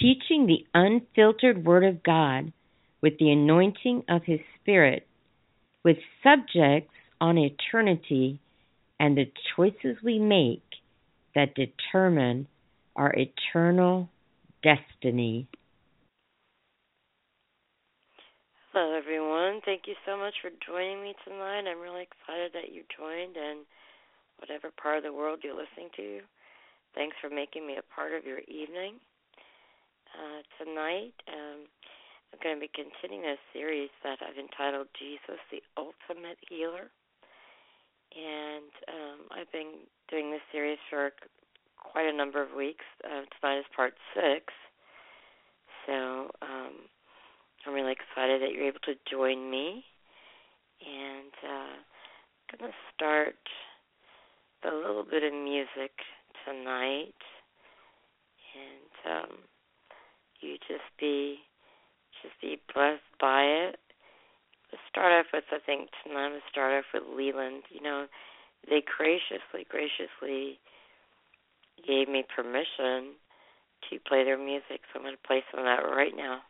teaching the unfiltered Word of God with the anointing of His Spirit, with subjects on eternity and the choices we make that determine our eternal destiny. Hello, everyone. Thank you so much for joining me tonight. I'm really excited that you joined, and whatever part of the world you're listening to, thanks for making me a part of your evening. Uh, tonight, um, I'm going to be continuing a series that I've entitled Jesus, the Ultimate Healer. And um, I've been doing this series for quite a number of weeks. Uh, tonight is part six. So um, I'm really excited that you're able to join me. And uh, I'm going to start with a little bit of music tonight. And um, you just be just be blessed by it. Start off with I think tonight I'm gonna start off with Leland. You know, they graciously, graciously gave me permission to play their music, so I'm gonna play some of that right now.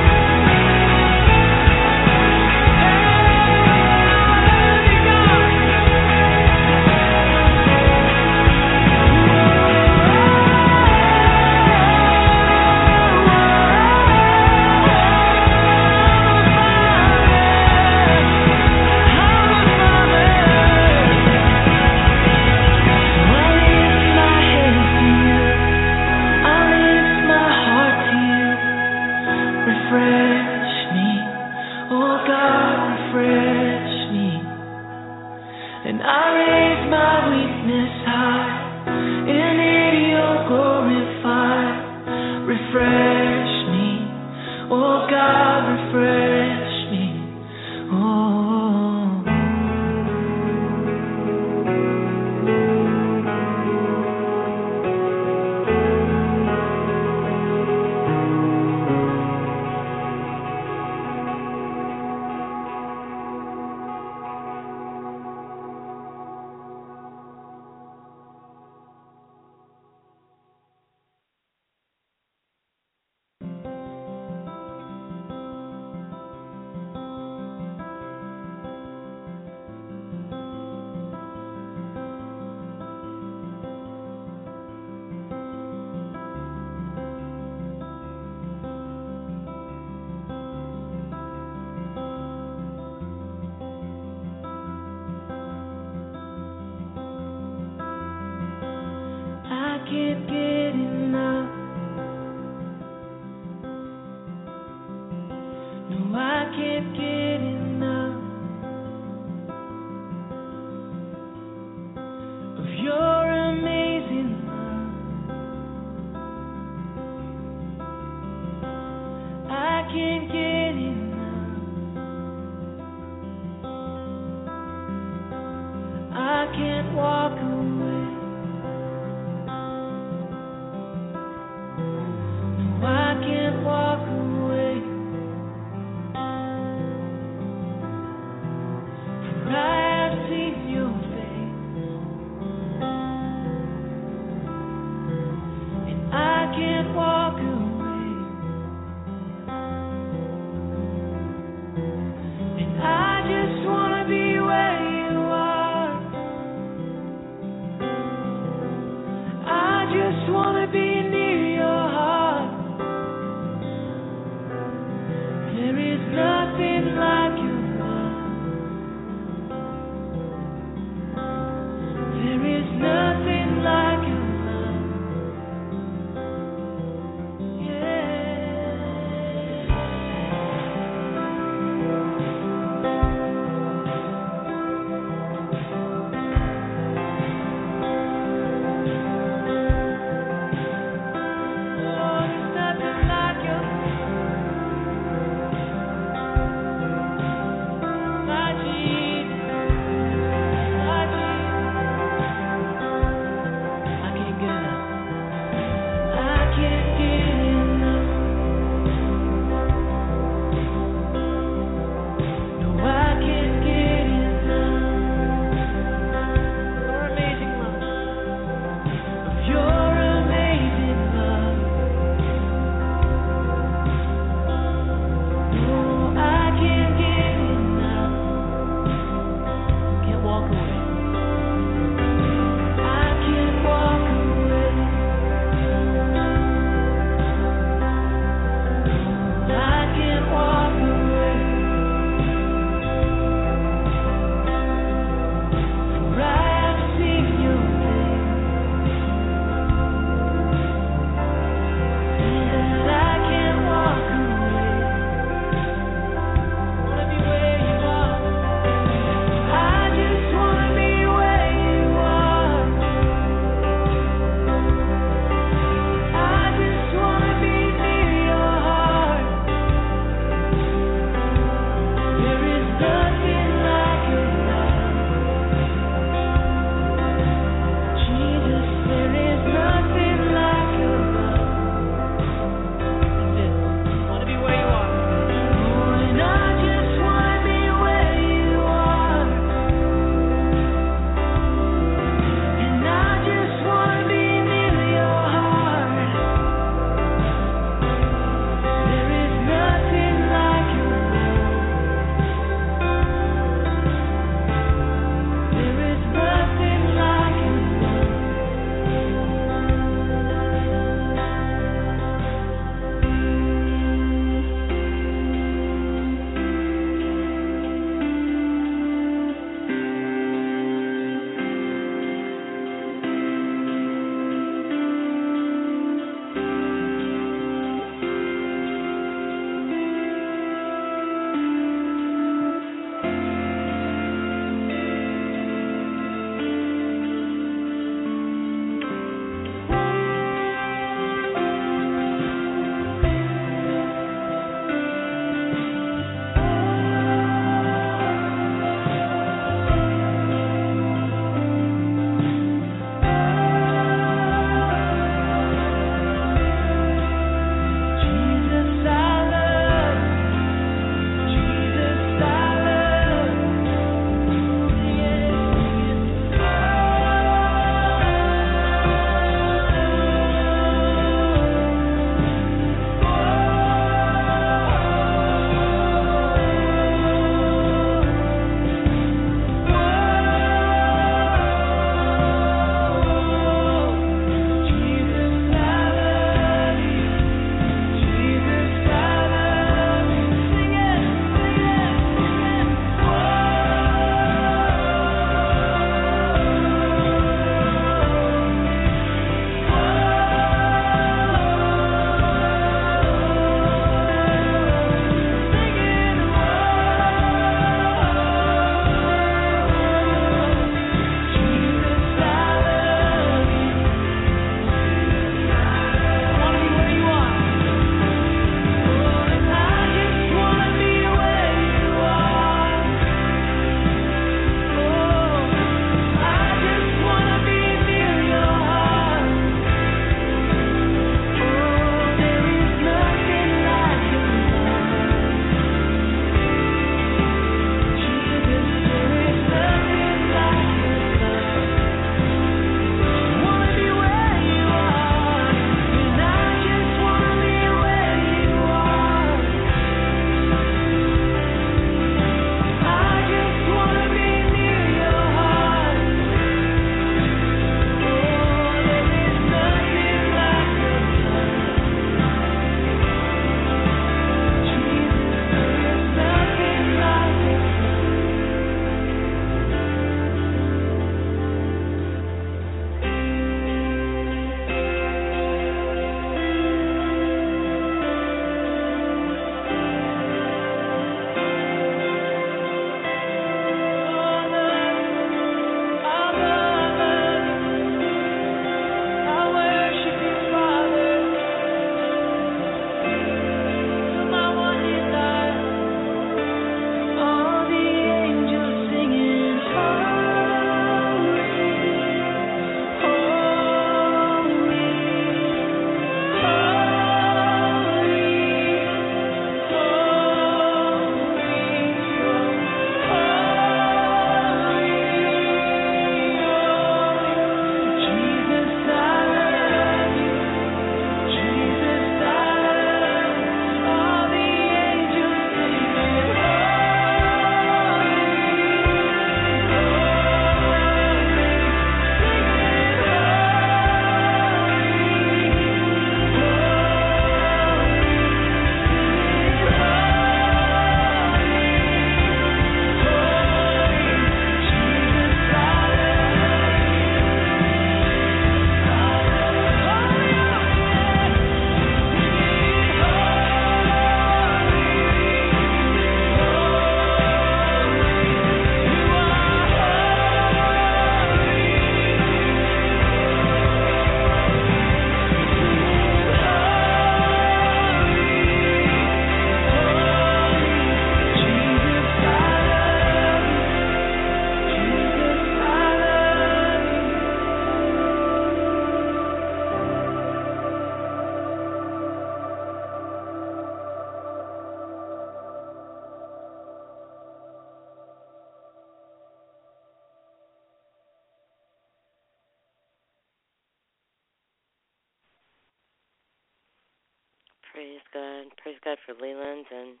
Praise God. Praise God for Leland and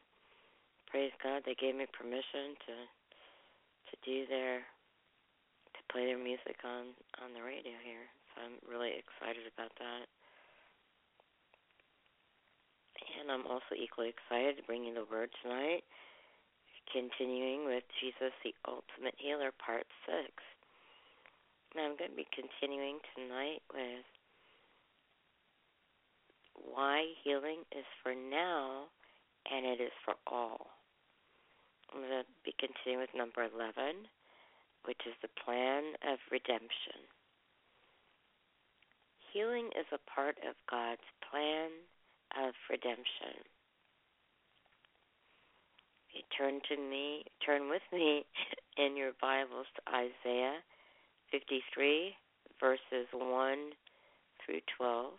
praise God they gave me permission to to do their to play their music on on the radio here. So I'm really excited about that. And I'm also equally excited to bring you the word tonight. Continuing with Jesus the Ultimate Healer Part 6. Now I'm going to be continuing tonight with why healing is for now and it is for all. I'm going to be continuing with number 11, which is the plan of redemption. Healing is a part of God's plan of redemption. You turn to me, turn with me in your Bibles to Isaiah 53, verses 1 through 12.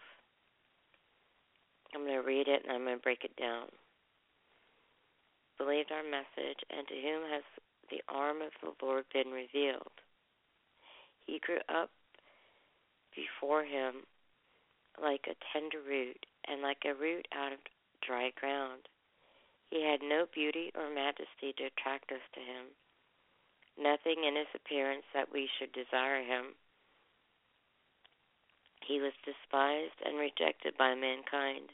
I'm going to read it and I'm going to break it down. Believed our message, and to whom has the arm of the Lord been revealed? He grew up before him like a tender root, and like a root out of dry ground. He had no beauty or majesty to attract us to him, nothing in his appearance that we should desire him. He was despised and rejected by mankind,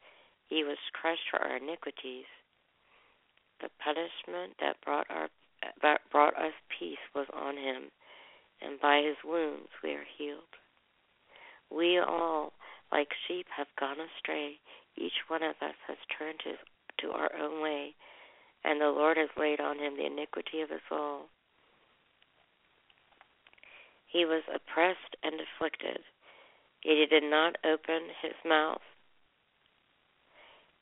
he was crushed for our iniquities. The punishment that brought our that brought us peace was on him, and by his wounds we are healed. We all, like sheep, have gone astray. Each one of us has turned his, to our own way, and the Lord has laid on him the iniquity of us all. He was oppressed and afflicted, yet he did not open his mouth.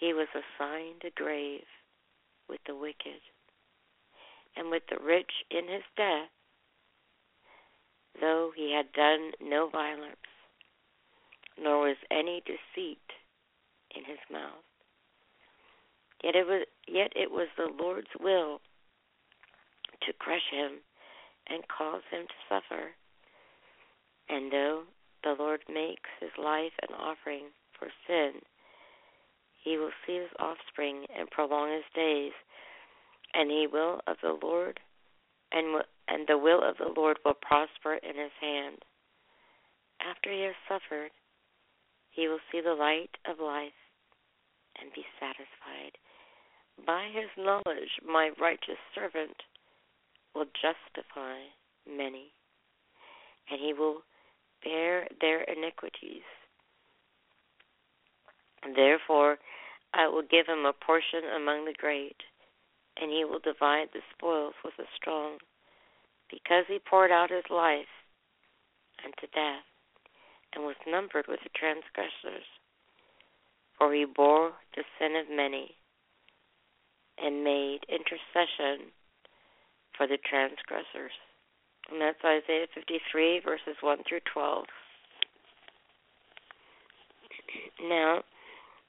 He was assigned a grave with the wicked and with the rich in his death, though he had done no violence, nor was any deceit in his mouth. Yet it was yet it was the Lord's will to crush him and cause him to suffer. And though the Lord makes his life an offering for sin, he will see his offspring and prolong his days, and he will of the Lord and and the will of the Lord will prosper in his hand. After he has suffered, he will see the light of life and be satisfied. By his knowledge, my righteous servant will justify many, and he will bear their iniquities. Therefore, I will give him a portion among the great, and he will divide the spoils with the strong, because he poured out his life unto death, and was numbered with the transgressors. For he bore the sin of many, and made intercession for the transgressors. And that's Isaiah 53, verses 1 through 12. Now,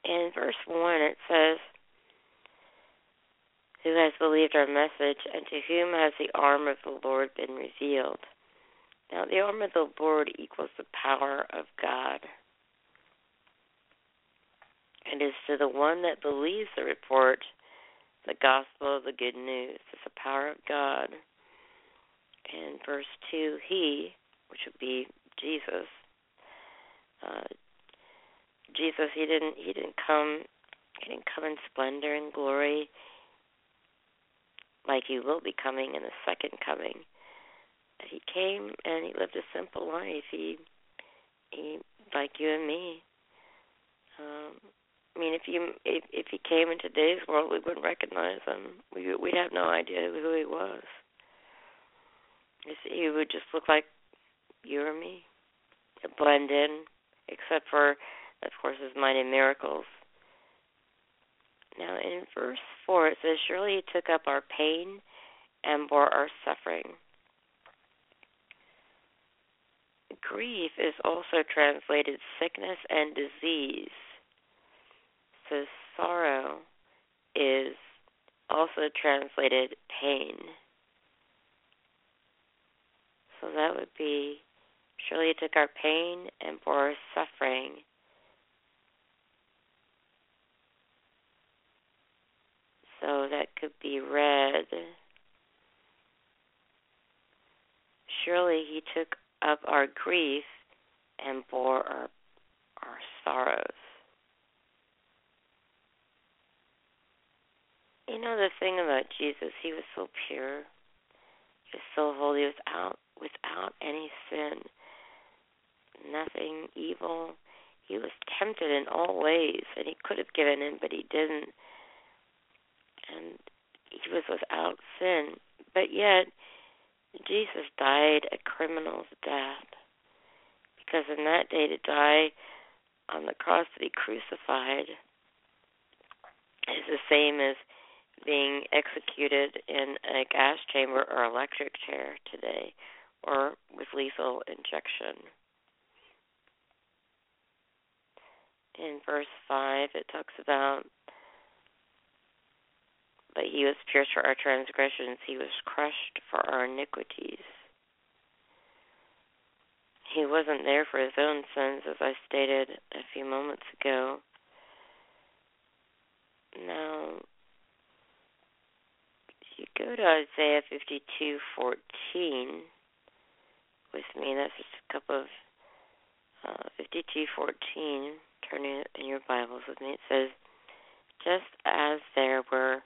in verse 1, it says, Who has believed our message, and to whom has the arm of the Lord been revealed? Now, the arm of the Lord equals the power of God. And it is to the one that believes the report, the gospel of the good news. It's the power of God. In verse 2, He, which would be Jesus, uh, Jesus, he didn't he didn't come He didn't come in splendor and glory like he will be coming in the second coming. He came and he lived a simple life. He he like you and me. Um, I mean, if you if if he came in today's world, we wouldn't recognize him. We we'd have no idea who he was. He would just look like you or me, blend in, except for, of course, his mighty miracles. Now, in verse 4, it says, Surely he took up our pain and bore our suffering. Grief is also translated sickness and disease. So sorrow is also translated pain. So that would be surely he took our pain and bore our suffering. So that could be read. Surely he took up our grief and bore our our sorrows. You know the thing about Jesus, he was so pure, he was so holy, without without any sin, nothing evil. He was tempted in all ways, and he could have given in, but he didn't. And he was without sin, but yet Jesus died a criminal's death because in that day to die on the cross to be crucified is the same as being executed in a gas chamber or electric chair today or with lethal injection. In verse 5, it talks about, but he was pierced for our transgressions, he was crushed for our iniquities. He wasn't there for his own sins, as I stated a few moments ago. Now, if you go to Isaiah 52:14, with me. That's just a couple of uh, 52:14. Turning in your Bibles with me. It says, "Just as there were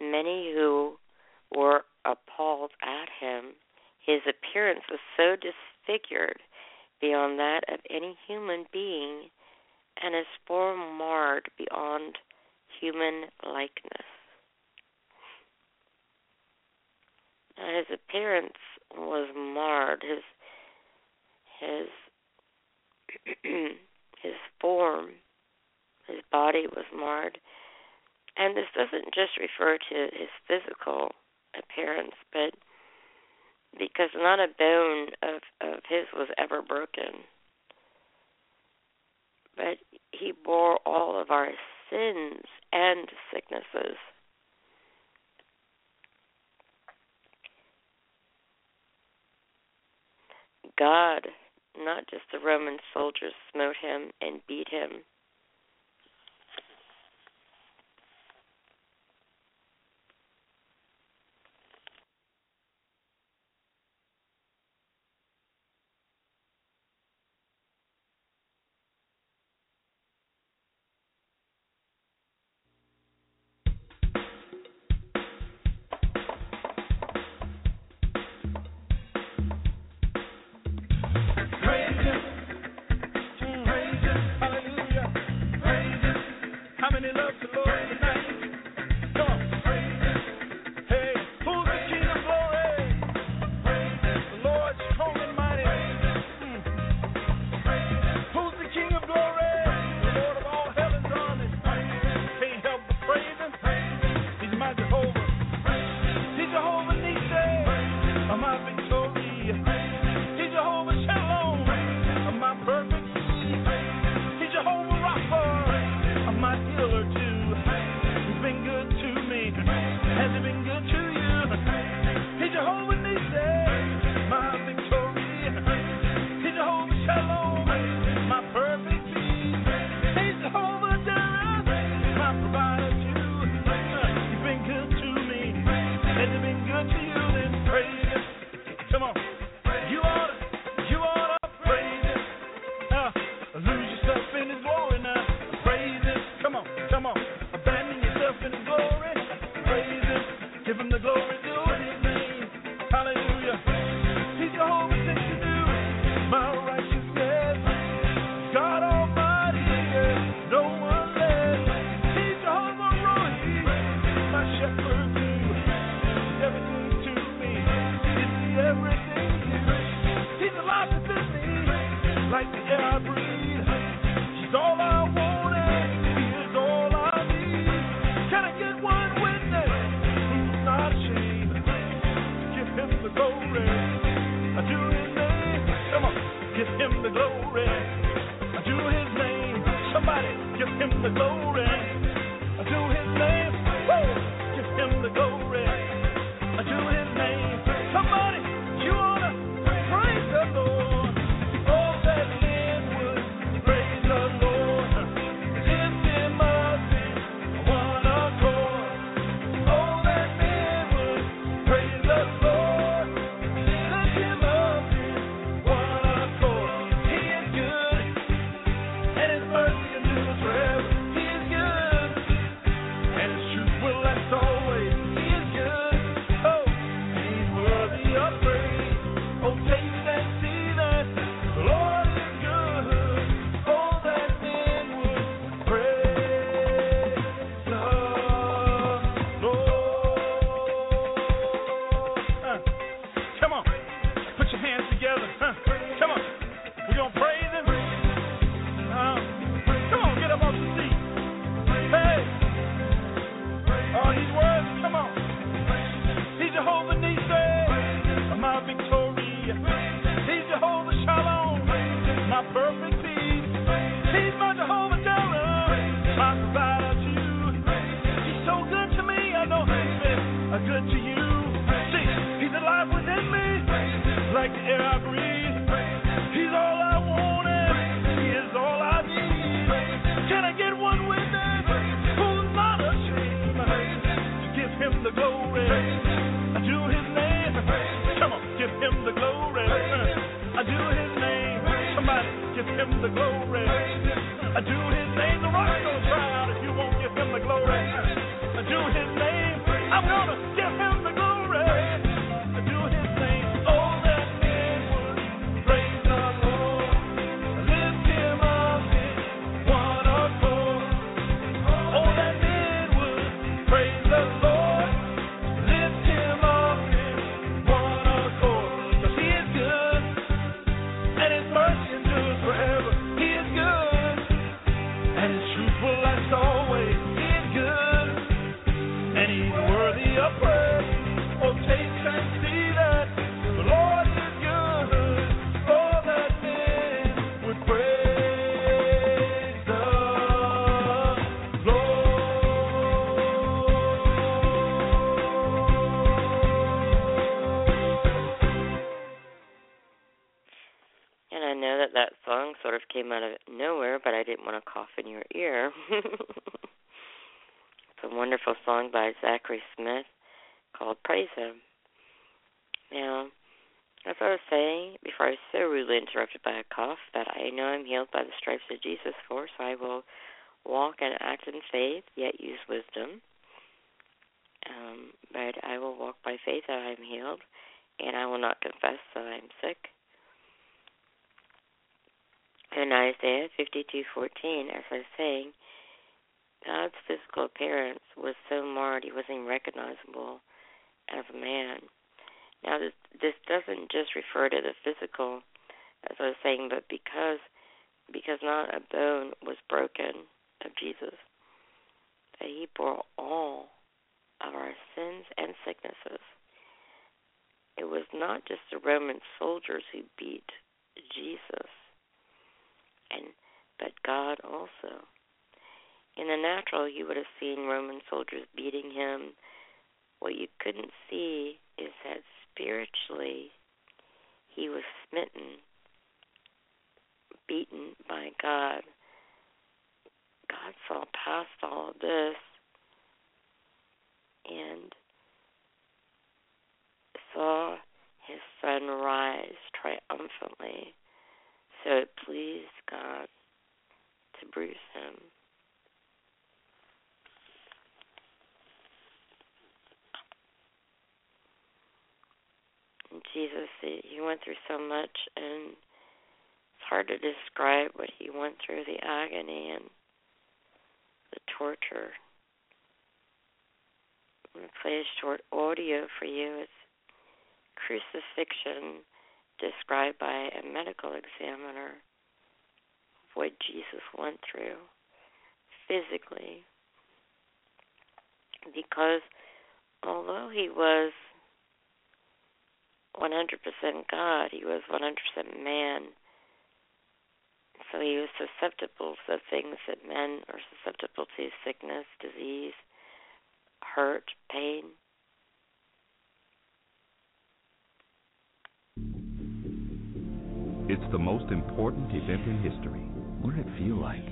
many who were appalled at him, his appearance was so disfigured beyond that of any human being, and his form marred beyond human likeness." Now, his appearance was marred. His his his form, his body was marred. And this doesn't just refer to his physical appearance, but because not a bone of, of his was ever broken. But he bore all of our sins and sicknesses. God not just the Roman soldiers smote him and beat him. Him the glory. Do His name. Somebody give Him the glory. Didn't want to cough in your ear. it's a wonderful song by Zachary Smith called Praise Him. Now, as I was saying before I was so rudely interrupted by a cough, that I know I'm healed by the stripes of Jesus for, so I will walk and act in faith, yet use wisdom. Um, but I will walk by faith that I'm healed, and I will not confess that I'm sick. In Isaiah 52:14, as I was saying, God's physical appearance was so marred he wasn't recognizable as a man. Now, this this doesn't just refer to the physical, as I was saying, but because because not a bone was broken of Jesus, that he bore all of our sins and sicknesses. It was not just the Roman soldiers who beat Jesus, and but God also. In the natural, you would have seen Roman soldiers beating him. What you couldn't see is that spiritually, he was smitten, beaten by God. God saw past all of this and saw his son rise triumphantly. So it pleased God to bruise him. And Jesus, he went through so much, and it's hard to describe what he went through the agony and the torture. I'm going to play a short audio for you. It's crucifixion described by a medical examiner what Jesus went through physically. Because although he was 100% God, he was 100% man. So he was susceptible to things that men are susceptible to sickness, disease, hurt, pain. It's the most important event in history. What did it feel like?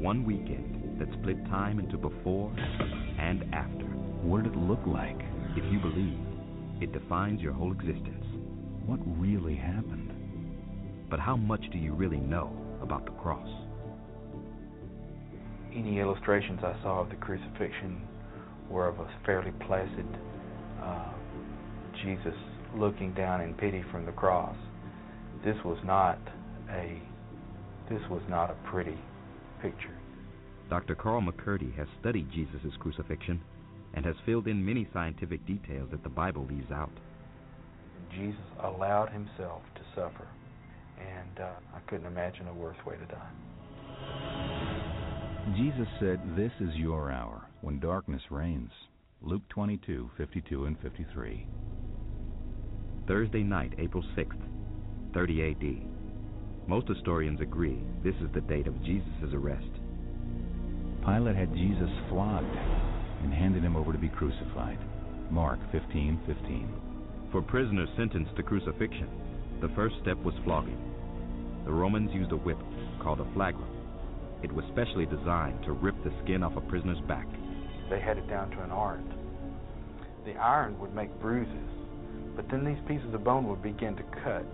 One weekend that split time into before and after. What did it look like? If you believe, it defines your whole existence. What really happened? But how much do you really know about the cross? Any illustrations I saw of the crucifixion were of a fairly placid uh, Jesus looking down in pity from the cross. This was not a this was not a pretty picture. Dr. Carl McCurdy has studied Jesus' crucifixion and has filled in many scientific details that the Bible leaves out. Jesus allowed himself to suffer, and uh, I couldn't imagine a worse way to die. Jesus said, This is your hour when darkness reigns. Luke 22, 52 and 53. Thursday night, April 6th, 30 AD. Most historians agree this is the date of Jesus' arrest. Pilate had Jesus flogged and handed him over to be crucified. Mark 15, 15. For prisoners sentenced to crucifixion, the first step was flogging. The Romans used a whip called a flagrum. It was specially designed to rip the skin off a prisoner's back. They had it down to an art. The iron would make bruises, but then these pieces of bone would begin to cut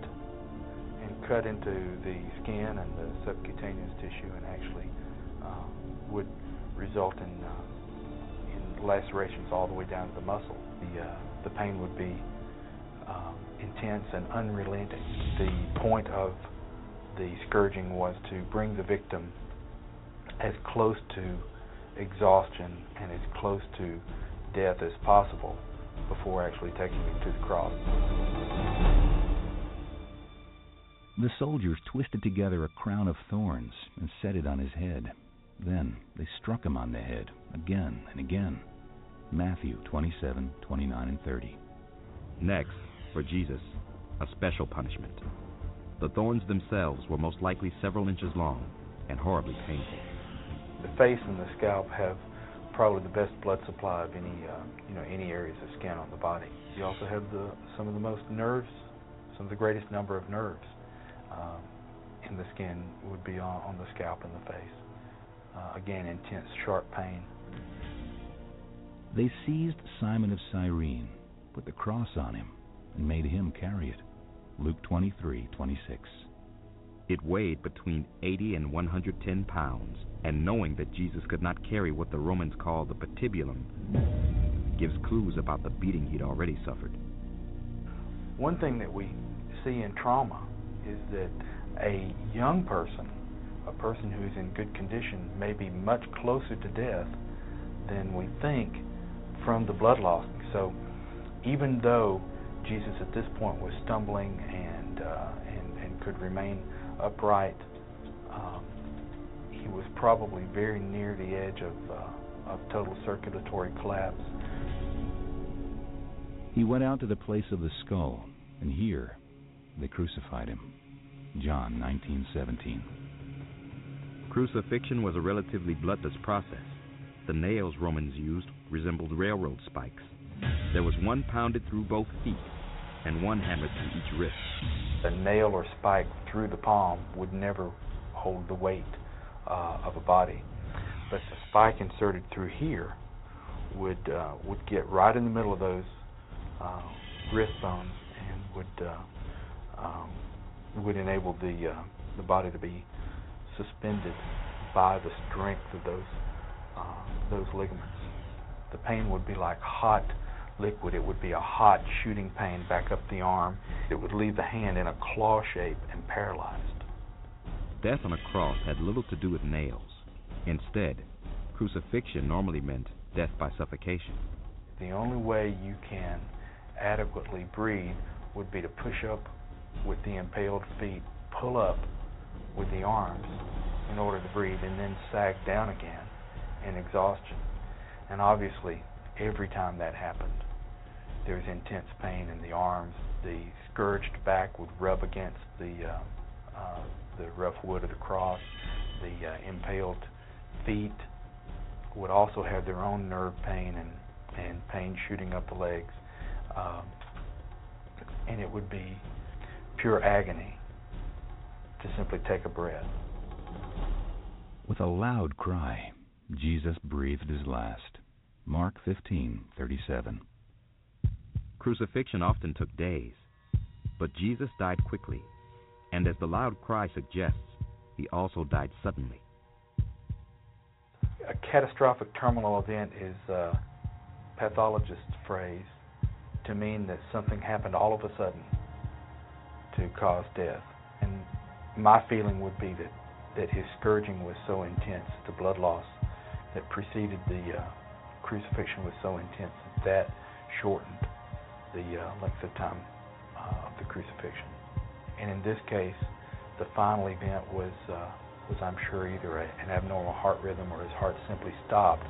cut into the skin and the subcutaneous tissue and actually uh, would result in uh, in lacerations all the way down to the muscle. The uh, the pain would be um, intense and unrelenting. The point of the scourging was to bring the victim as close to exhaustion and as close to death as possible before actually taking him to the cross. The soldiers twisted together a crown of thorns and set it on his head. Then they struck him on the head again and again. Matthew 27, 29, and 30. Next, for Jesus, a special punishment. The thorns themselves were most likely several inches long and horribly painful. The face and the scalp have probably the best blood supply of any uh, you know any areas of skin on the body. You also have the some of the most nerves, some of the greatest number of nerves um, in the skin would be on, on the scalp and the face. Uh, again, intense, sharp pain. They seized Simon of Cyrene, put the cross on him, and made him carry it. Luke 23, 26. It weighed between 80 and 110 pounds, and knowing that Jesus could not carry what the Romans call the patibulum gives clues about the beating he'd already suffered. One thing that we see in trauma is that a young person, a person who's in good condition, may be much closer to death than we think from the blood loss. So, even though Jesus at this point was stumbling and uh, and, and could remain upright, um, he was probably very near the edge of uh, of total circulatory collapse. He went out to the place of the skull, and here they crucified him. John 19:17. Crucifixion was a relatively bloodless process. The nails Romans used resembled railroad spikes. There was one pounded through both feet and one hammered through each wrist. A nail or spike through the palm would never hold the weight uh, of a body, but the spike inserted through here would uh, would get right in the middle of those uh, wrist bones and would uh, um, would enable the uh, the body to be suspended by the strength of those uh, those ligaments. The pain would be like hot liquid. It would be a hot shooting pain back up the arm. It would leave the hand in a claw shape and paralyzed. Death on a cross had little to do with nails. Instead, crucifixion normally meant death by suffocation. The only way you can adequately breathe would be to push up with the impaled feet pull up with the arms in order to breathe and then sag down again in exhaustion. And obviously, every time that happened, there was intense pain in the arms. The scourged back would rub against the uh, uh, the rough wood of the cross. The uh, impaled feet would also have their own nerve pain and and pain shooting up the legs, um, and it would be pure agony to simply take a breath. With a loud cry, Jesus breathed his last. Mark 15:37. Crucifixion often took days, but Jesus died quickly, and as the loud cry suggests, he also died suddenly. A catastrophic terminal event is a pathologist's phrase to mean that something happened all of a sudden to cause death. And my feeling would be that, that his scourging was so intense, the blood loss that preceded the uh, crucifixion was so intense that that shortened the uh, length of time uh, of the crucifixion. And in this case, the final event was, uh, was I'm sure, either a, an abnormal heart rhythm or his heart simply stopped.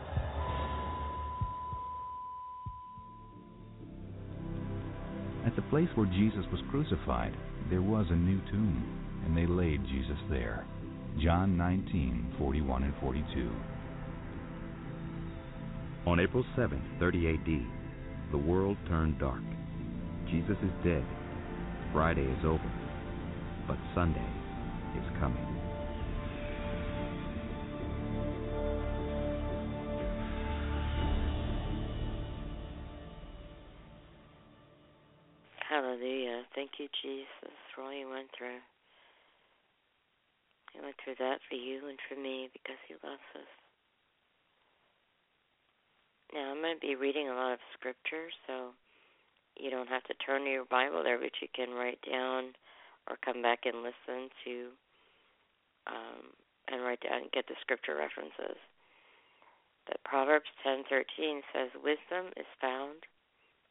At the place where Jesus was crucified, there was a new tomb, and they laid Jesus there. John 19:41 and 42. On April 7, 30 AD, the world turned dark. Jesus is dead. Friday is over. But Sunday is coming. You, Jesus, for all you went through. He went through that for you and for me because he loves us. Now, I'm going to be reading a lot of scripture, so you don't have to turn to your Bible there, but you can write down or come back and listen to um, and write down and get the scripture references. But Proverbs 10:13 says, "Wisdom is found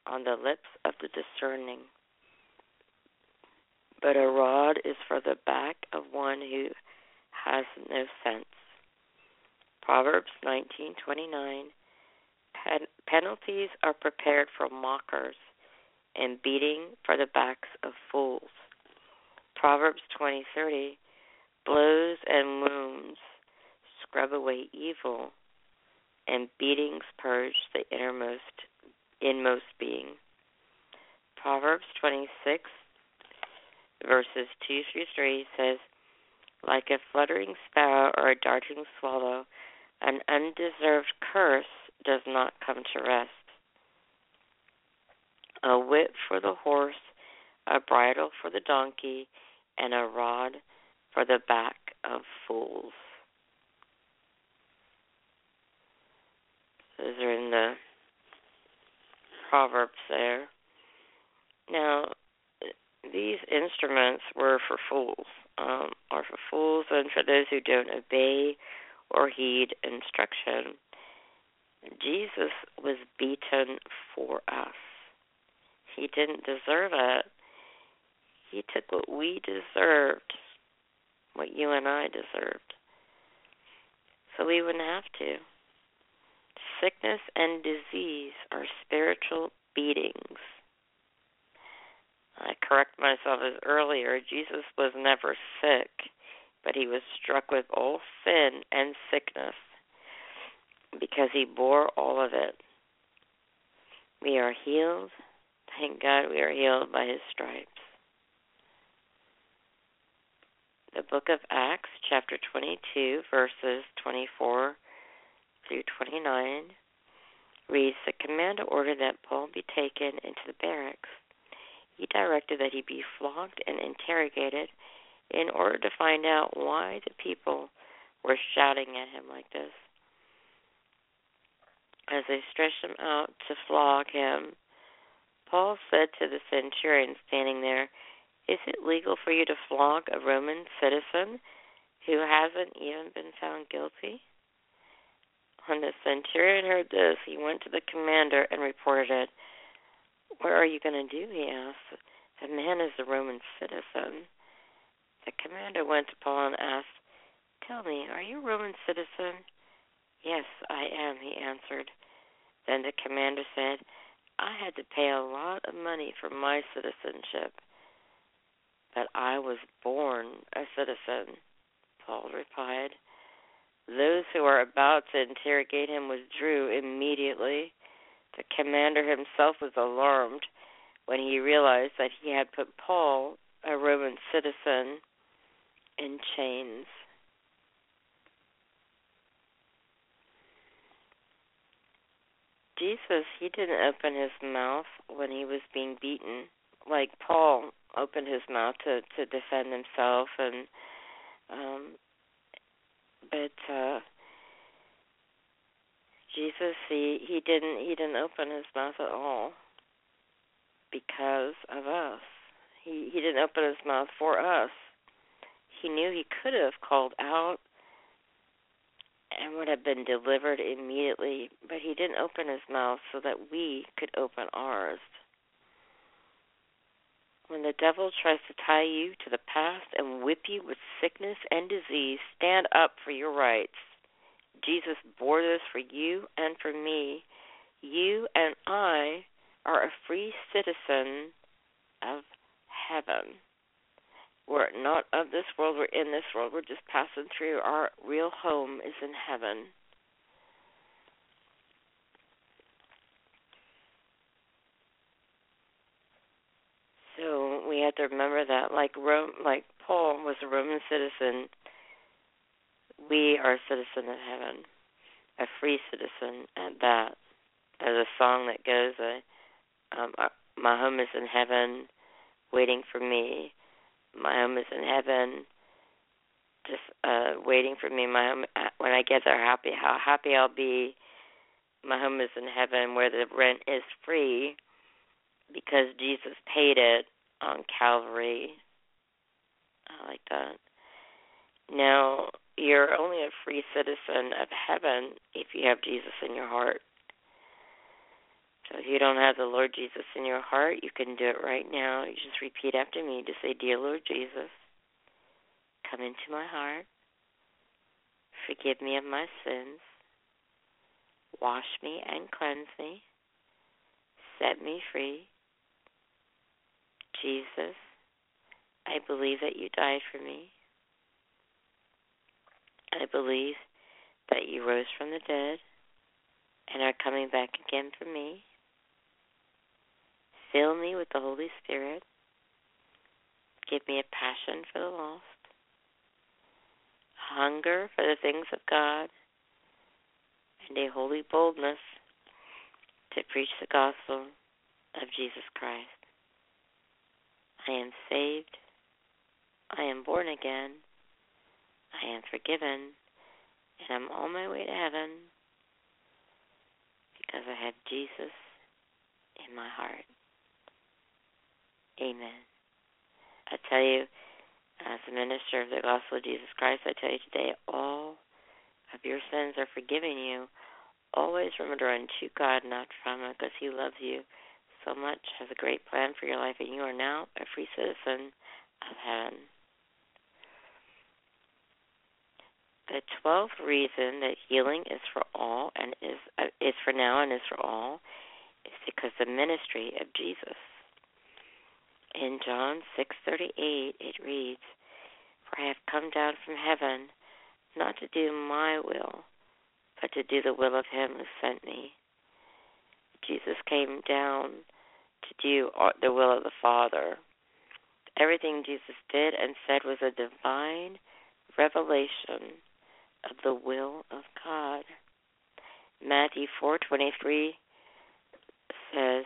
on the lips of the discerning, but a rod is for the back of one who has no sense." Proverbs 19:29 Pen- penalties are prepared for mockers and beating for the backs of fools. Proverbs 20:30 blows and wounds scrub away evil and beatings purge the innermost inmost being. Proverbs 26 verses 2 through 3 says like a fluttering sparrow or a darting swallow an undeserved curse does not come to rest. A whip for the horse, a bridle for the donkey, and a rod for the back of fools. Those are in the Proverbs there. Now, these instruments were for fools, um, are for fools and for those who don't obey or heed instruction. Jesus was beaten for us. He didn't deserve it. He took what we deserved, what you and I deserved, so we wouldn't have to. Sickness and disease are spiritual beatings. Correct myself as earlier, Jesus was never sick, but he was struck with all sin and sickness because he bore all of it. We are healed. Thank God we are healed by his stripes. The book of Acts, chapter 22, verses 24 through 29, reads The commander ordered that Paul be taken into the barracks. He directed that he be flogged and interrogated in order to find out why the people were shouting at him like this as they stretched him out to flog him, Paul said to the centurion standing there, Is it legal for you to flog a Roman citizen who hasn't even been found guilty? When the centurion heard this, he went to the commander and reported it. What are you going to do? he asked. The man is a Roman citizen. The commander went to Paul and asked, Tell me, are you a Roman citizen? Yes, I am, he answered. Then the commander said, I had to pay a lot of money for my citizenship, but I was born a citizen, Paul replied. Those who were about to interrogate him withdrew immediately. The commander himself was alarmed when he realized that he had put Paul, a Roman citizen, in chains. Jesus, he didn't open his mouth when he was being beaten, like Paul opened his mouth to to defend himself, and um, but uh, Jesus, he he didn't he didn't open his mouth at all because of us. He he didn't open his mouth for us. He knew he could have called out and would have been delivered immediately, but he didn't open his mouth so that we could open ours. When the devil tries to tie you to the past and whip you with sickness and disease, stand up for your rights. Jesus bore for you and for me. You and I are a free citizen of heaven. We're not of this world, we're in this world, we're just passing through. Our real home is in heaven. So we have to remember that, like Rome, like Paul was a Roman citizen, we are a citizen of heaven, a free citizen at that. There's a song that goes, uh, um, uh, "My home is in heaven, waiting for me. My home is in heaven, just uh waiting for me. My home uh, when I get there, happy how happy I'll be. My home is in heaven, where the rent is free, because Jesus paid it on Calvary. I like that. Now, you're only a free citizen of heaven if you have Jesus in your heart. So if you don't have the Lord Jesus in your heart, you can do it right now. You just repeat after me to say, Dear Lord Jesus, come into my heart. Forgive me of my sins. Wash me and cleanse me. Set me free. Jesus, I believe that you died for me. I believe that you rose from the dead and are coming back again for me. Fill me with the Holy Spirit. Give me a passion for the lost, hunger for the things of God, and a holy boldness to preach the gospel of Jesus Christ. I am saved. I am born again. I am forgiven. And I'm on my way to heaven because I have Jesus in my heart. Amen. I tell you, as a minister of the gospel of Jesus Christ, I tell you today, all of your sins are forgiven you. Always remember to run to God, not from Him, because He loves you so much, has a great plan for your life, and you are now a free citizen of heaven. The twelfth reason that healing is for all and is uh, is for now and is for all is because the ministry of Jesus in John 6:38 it reads, "For I have come down from heaven not to do my will, but to do the will of him who sent me." Jesus came down to do the will of the Father. Everything Jesus did and said was a divine revelation of the will of God. Matthew 4:23 says,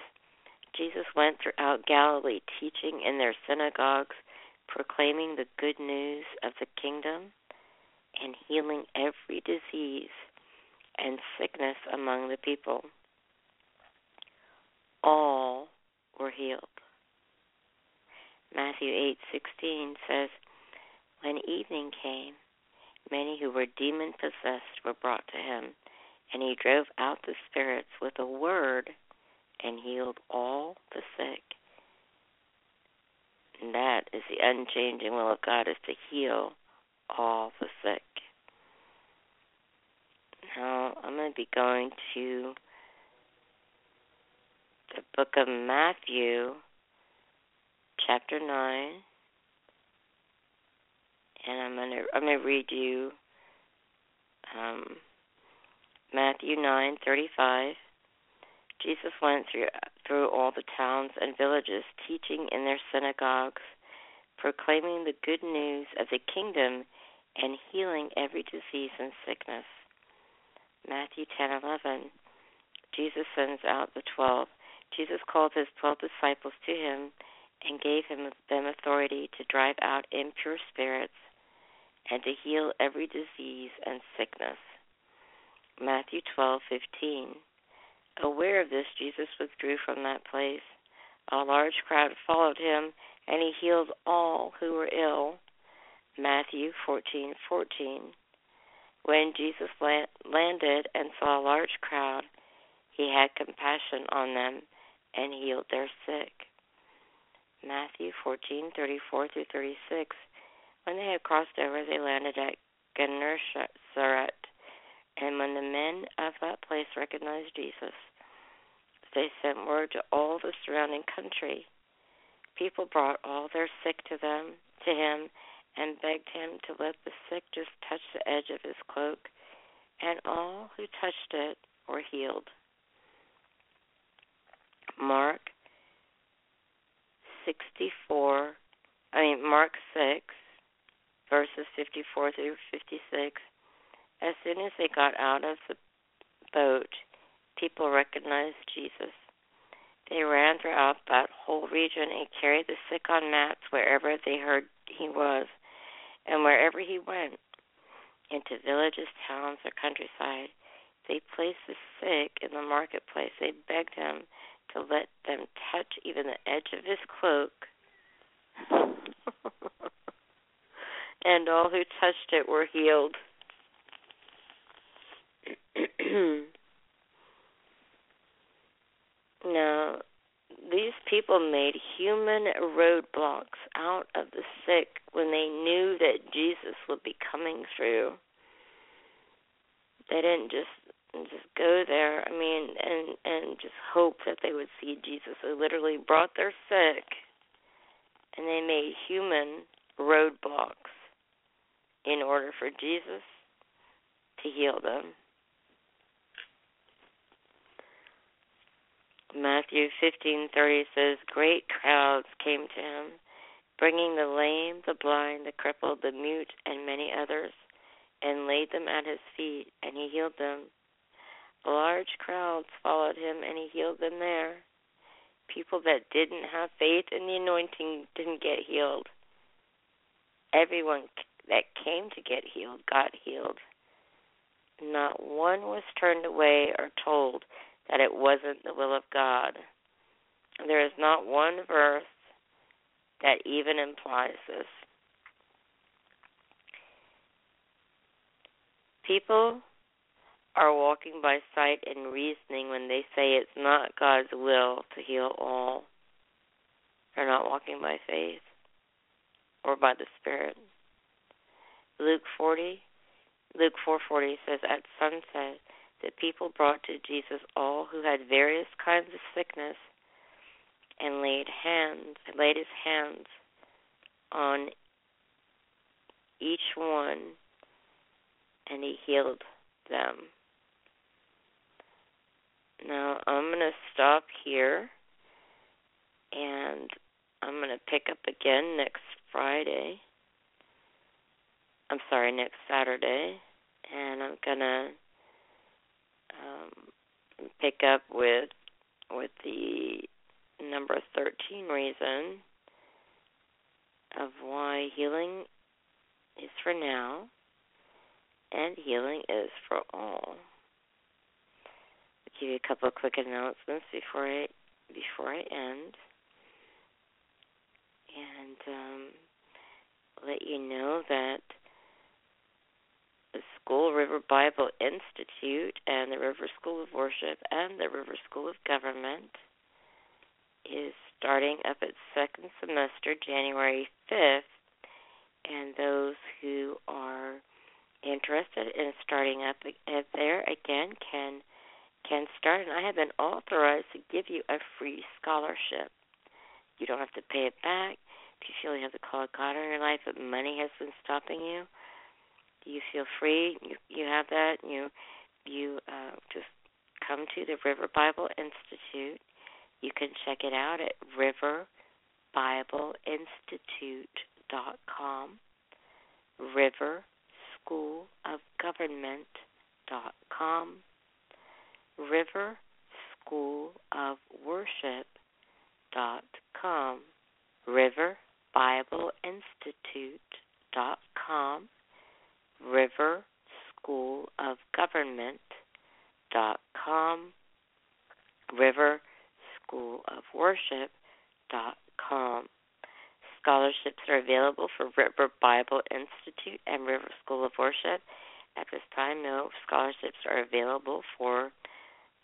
Jesus went throughout Galilee, teaching in their synagogues, proclaiming the good news of the kingdom, and healing every disease and sickness among the people. All were healed. Matthew 8:16 says, "When evening came, many who were demon possessed were brought to him, and he drove out the spirits with a word and healed all the sick. And that is the unchanging will of God is to heal all the sick. Now I'm going to be going to the book of Matthew, chapter 9. And I'm to I'm to read you um, Matthew 9:35. Jesus went through through all the towns and villages, teaching in their synagogues, proclaiming the good news of the kingdom, and healing every disease and sickness. Matthew 10:11. Jesus sends out the 12. Jesus called his 12 disciples to him and gave him them authority to drive out impure spirits and to heal every disease and sickness. Matthew 12:15. Aware of this, Jesus withdrew from that place. A large crowd followed him, and he healed all who were ill. Matthew 14:14. When Jesus landed and saw a large crowd, he had compassion on them and healed their sick. Matthew 14:34 through 36. When they had crossed over, they landed at Gennesaret. And when the men of that place recognized Jesus, they sent word to all the surrounding country. People brought all their sick to them to him and begged him to let the sick just touch the edge of his cloak, and all who touched it were healed. Mark 64, I mean Mark 6 verses 54 through 56. As soon as they got out of the boat, people recognized Jesus. They ran throughout that whole region and carried the sick on mats wherever they heard he was, and wherever he went, into villages, towns, or countryside. They placed the sick in the marketplace. They begged him to let them touch even the edge of his cloak. and all who touched it were healed. now, these people made human roadblocks out of the sick when they knew that Jesus would be coming through. They didn't just just go there. I mean, and and just hope that they would see Jesus. They literally brought their sick, and they made human roadblocks in order for Jesus to heal them. Matthew 15:30 says, "Great crowds came to him, bringing the lame, the blind, the crippled, the mute, and many others, and laid them at his feet, and he healed them. Large crowds followed him, and he healed them there. People that didn't have faith in the anointing didn't get healed. Everyone that came to get healed got healed. Not one was turned away or told that it wasn't the will of God. There is not one verse that even implies this. People are walking by sight and reasoning when they say it's not God's will to heal all. They're not walking by faith or by the Spirit. Luke 40, Luke 4:40 says, "At sunset, the people brought to Jesus all who had various kinds of sickness, and laid hands, laid his hands on each one, and he healed them." Now I'm going to stop here, and I'm going to pick up again next Friday. I'm sorry, next Saturday, and I'm gonna um, pick up with with the number thirteen reason of why healing is for now and healing is for all. I'll give you a couple of quick announcements before I before I end, and um, let you know that School River Bible Institute and the River School of Worship and the River School of Government is starting up its second semester January 5th, and those who are interested in starting up uh, there again can can start. And I have been authorized to give you a free scholarship. You don't have to pay it back. If you feel you have the call of God in your life, but money has been stopping you, you feel free. You you have that. You you uh, just come to the River Bible Institute. You can check it out at riverbibleinstitute.com. River School of Government dot com. River School of com. River Bible Institute dot. River School of com. Scholarships are available for River Bible Institute and River School of Worship. At this time, no scholarships are available for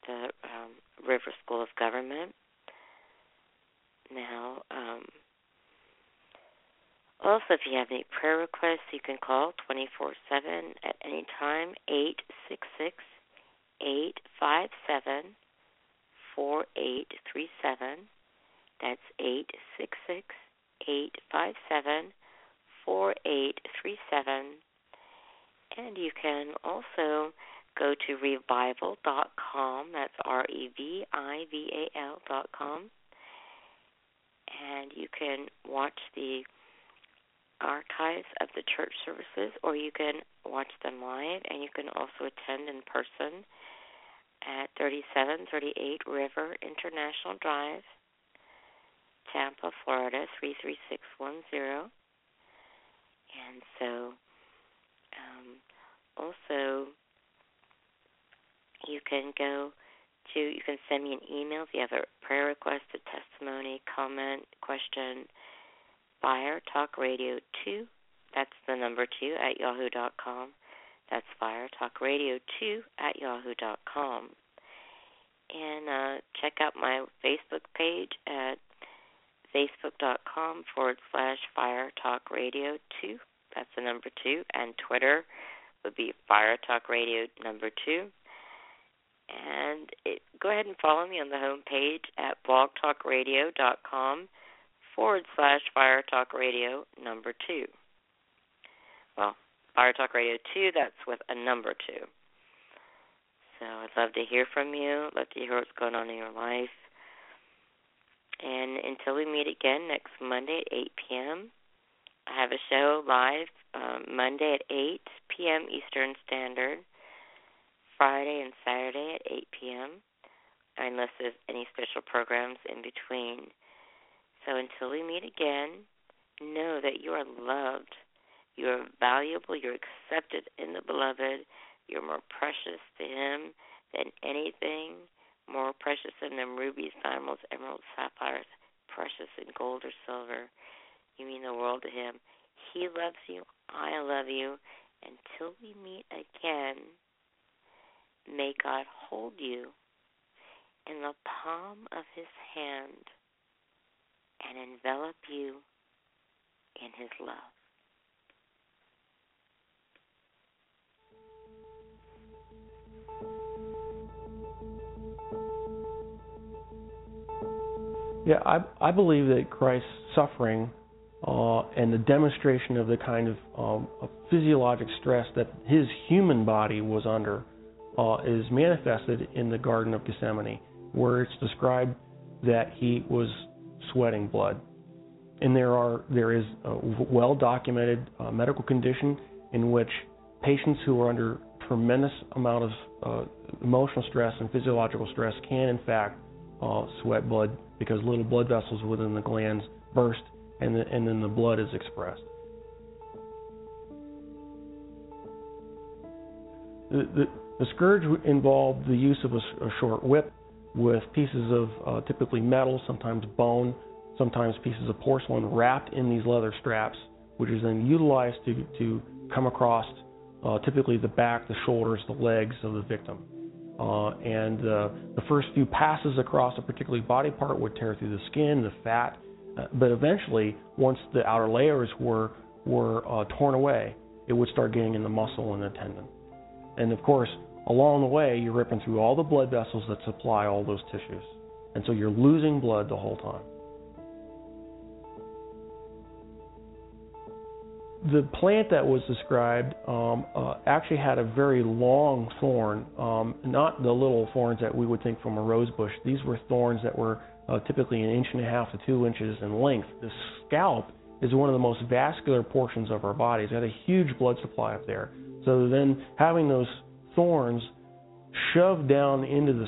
the um, River School of Government. Now, um, also, if you have any prayer requests, you can call 24 7 at any time, 866 857 4837. That's 866 eight five seven four eight three seven. And you can also go to revival.com. That's R E V I V A L dot com. And you can watch the archives of the church services, or you can watch them live, and you can also attend in person at 3738 River International Drive, Tampa, Florida 33610. And so um, also you can go to you can send me an email if you have a prayer request, a testimony, comment, question, Fire Talk Radio 2. That's the number 2 at yahoo.com. That's Fire Talk Radio 2 at yahoo.com. And uh, check out my Facebook page at facebook.com forward slash Fire Talk Radio 2. That's the number 2. And Twitter would be Fire Talk Radio number 2. And it, go ahead and follow me on the home page at blogtalkradio.com forward slash Fire Talk Radio number 2. Well, Fire Talk Radio 2, that's with a number 2. So I'd love to hear from you. Love to hear what's going on in your life. And until we meet again next Monday at 8 p.m., I have a show live um, Monday at 8 p.m. Eastern Standard, Friday and Saturday at 8 p.m., unless there's any special programs in between. So until we meet again, know that you are loved, you are valuable, you're accepted in the beloved, you're more precious to Him than anything more precious than them rubies, diamonds, emeralds, sapphires, precious in gold or silver. You mean the world to him. He loves you. I love you. Until we meet again, may God hold you in the palm of his hand and envelop you in his love. Yeah, I I believe that Christ's suffering uh, and the demonstration of the kind of, um, of physiologic stress that his human body was under uh, is manifested in the Garden of Gethsemane, where it's described that he was sweating blood. And there are there is a well documented uh, medical condition in which patients who are under tremendous amount of uh, emotional stress and physiological stress can in fact uh, sweat blood because little blood vessels within the glands burst and, the, and then the blood is expressed. The, the, the scourge involved the use of a, a short whip with pieces of uh, typically metal, sometimes bone, sometimes pieces of porcelain wrapped in these leather straps, which is then utilized to, to come across uh, typically the back, the shoulders, the legs of the victim. uh, and uh, the first few passes across a particular body part would tear through the skin, the fat, uh, but eventually, once the outer layers were were uh, torn away, it would start getting in the muscle and the tendon. And of course, along the way, you're ripping through all the blood vessels that supply all those tissues, and so you're losing blood the whole time. the plant that was described um, uh, actually had a very long thorn, um, not the little thorns that we would think from a rose bush. These were thorns that were uh, typically an inch and a half to two inches in length. The scalp is one of the most vascular portions of our bodies. It had a huge blood supply up there. So then having those thorns shoved down into the,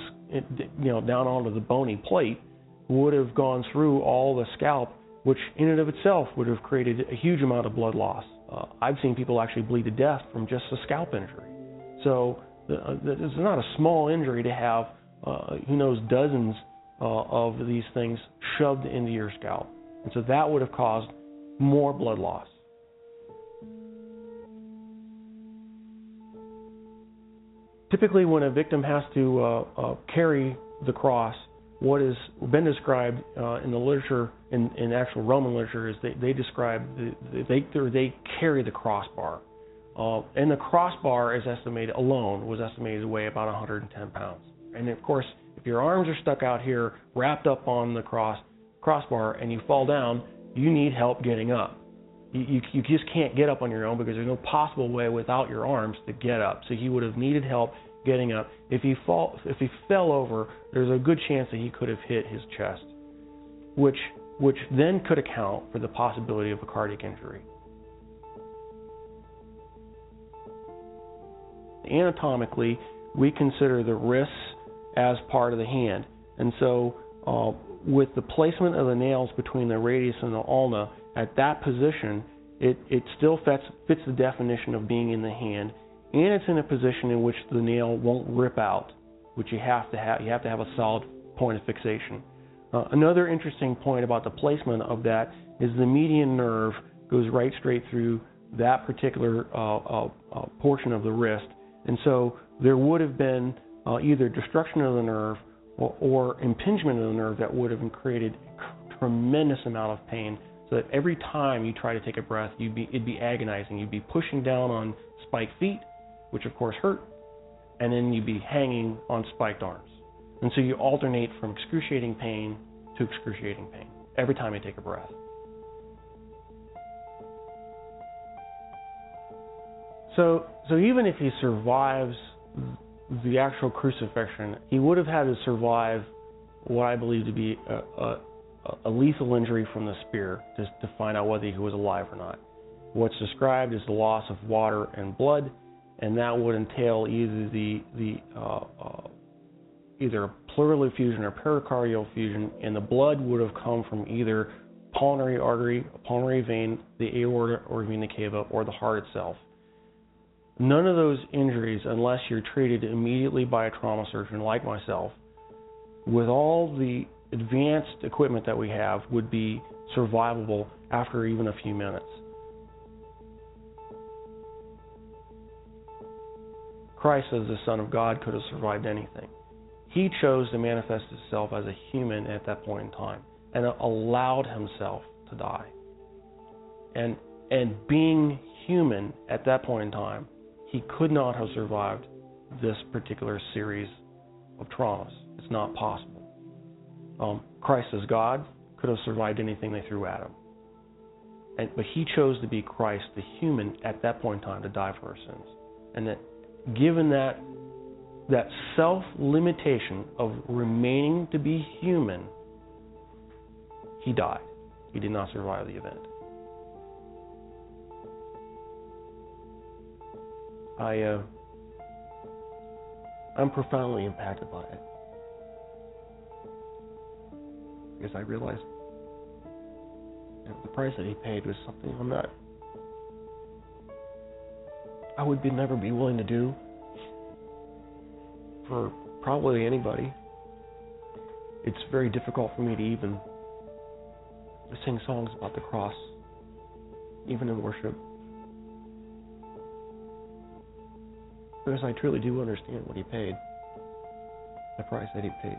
you know, down onto the bony plate would have gone through all the scalp which in and of itself would have created a huge amount of blood loss. Uh, I've seen people actually bleed to death from just a scalp injury. So uh, it's not a small injury to have, uh, who knows, dozens uh, of these things shoved into your scalp. And so that would have caused more blood loss. Typically, when a victim has to uh, uh, carry the cross, what has been described uh, in the literature, in, in actual Roman literature, is they, they describe the, they they carry the crossbar, uh, and the crossbar is estimated alone was estimated to weigh about 110 pounds. And of course, if your arms are stuck out here, wrapped up on the cross crossbar, and you fall down, you need help getting up. You, you, just can't get up on your own because there's no possible way without your arms to get up. So he would have needed help getting up. If he fall, if he fell over, there's a good chance that he could have hit his chest, which which then could account for the possibility of a cardiac injury. Anatomically, we consider the wrists as part of the hand, and so uh, with the placement of the nails between the radius and the ulna at that position, it, it still fits, fits the definition of being in the hand and it's in a position in which the nail won't rip out, which you have to have. You have to have a solid point of fixation. Uh, another interesting point about the placement of that is the median nerve goes right straight through that particular uh, uh, uh portion of the wrist, and so there would have been uh, either destruction of the nerve or, or, impingement of the nerve that would have created a tremendous amount of pain. So that every time you try to take a breath, you'd be it'd be agonizing. You'd be pushing down on spiked feet which of course hurt, and then you'd be hanging on spiked arms. And so you alternate from excruciating pain to excruciating pain every time you take a breath. So, so even if he survives the actual crucifixion, he would have had to survive what I believe to be a, a, a lethal injury from the spear to, to find out whether he was alive or not. What's described is the loss of water and blood, and that would entail either the the uh, uh, either pleural effusion or pericardial effusion, and the blood would have come from either pulmonary artery, pulmonary vein, the aorta or vena cava, or the heart itself. None of those injuries, unless you're treated immediately by a trauma surgeon like myself, with all the advanced equipment that we have, would be survivable after even a few minutes. Christ, as the Son of God, could have survived anything. He chose to manifest himself as a human at that point in time and allowed himself to die. And and being human at that point in time, he could not have survived this particular series of traumas. It's not possible. Um, Christ as God could have survived anything they threw at him. And, but he chose to be Christ, the human, at that point in time to die for our sins. And that given that that self limitation of remaining to be human, he died. He did not survive the event. I uh, I'm profoundly impacted by it because I realized you know, the price that he paid was something I'm not I would be, never be willing to do for probably anybody. It's very difficult for me to even sing songs about the cross, even in worship. Because I truly do understand what he paid. the price that he paid.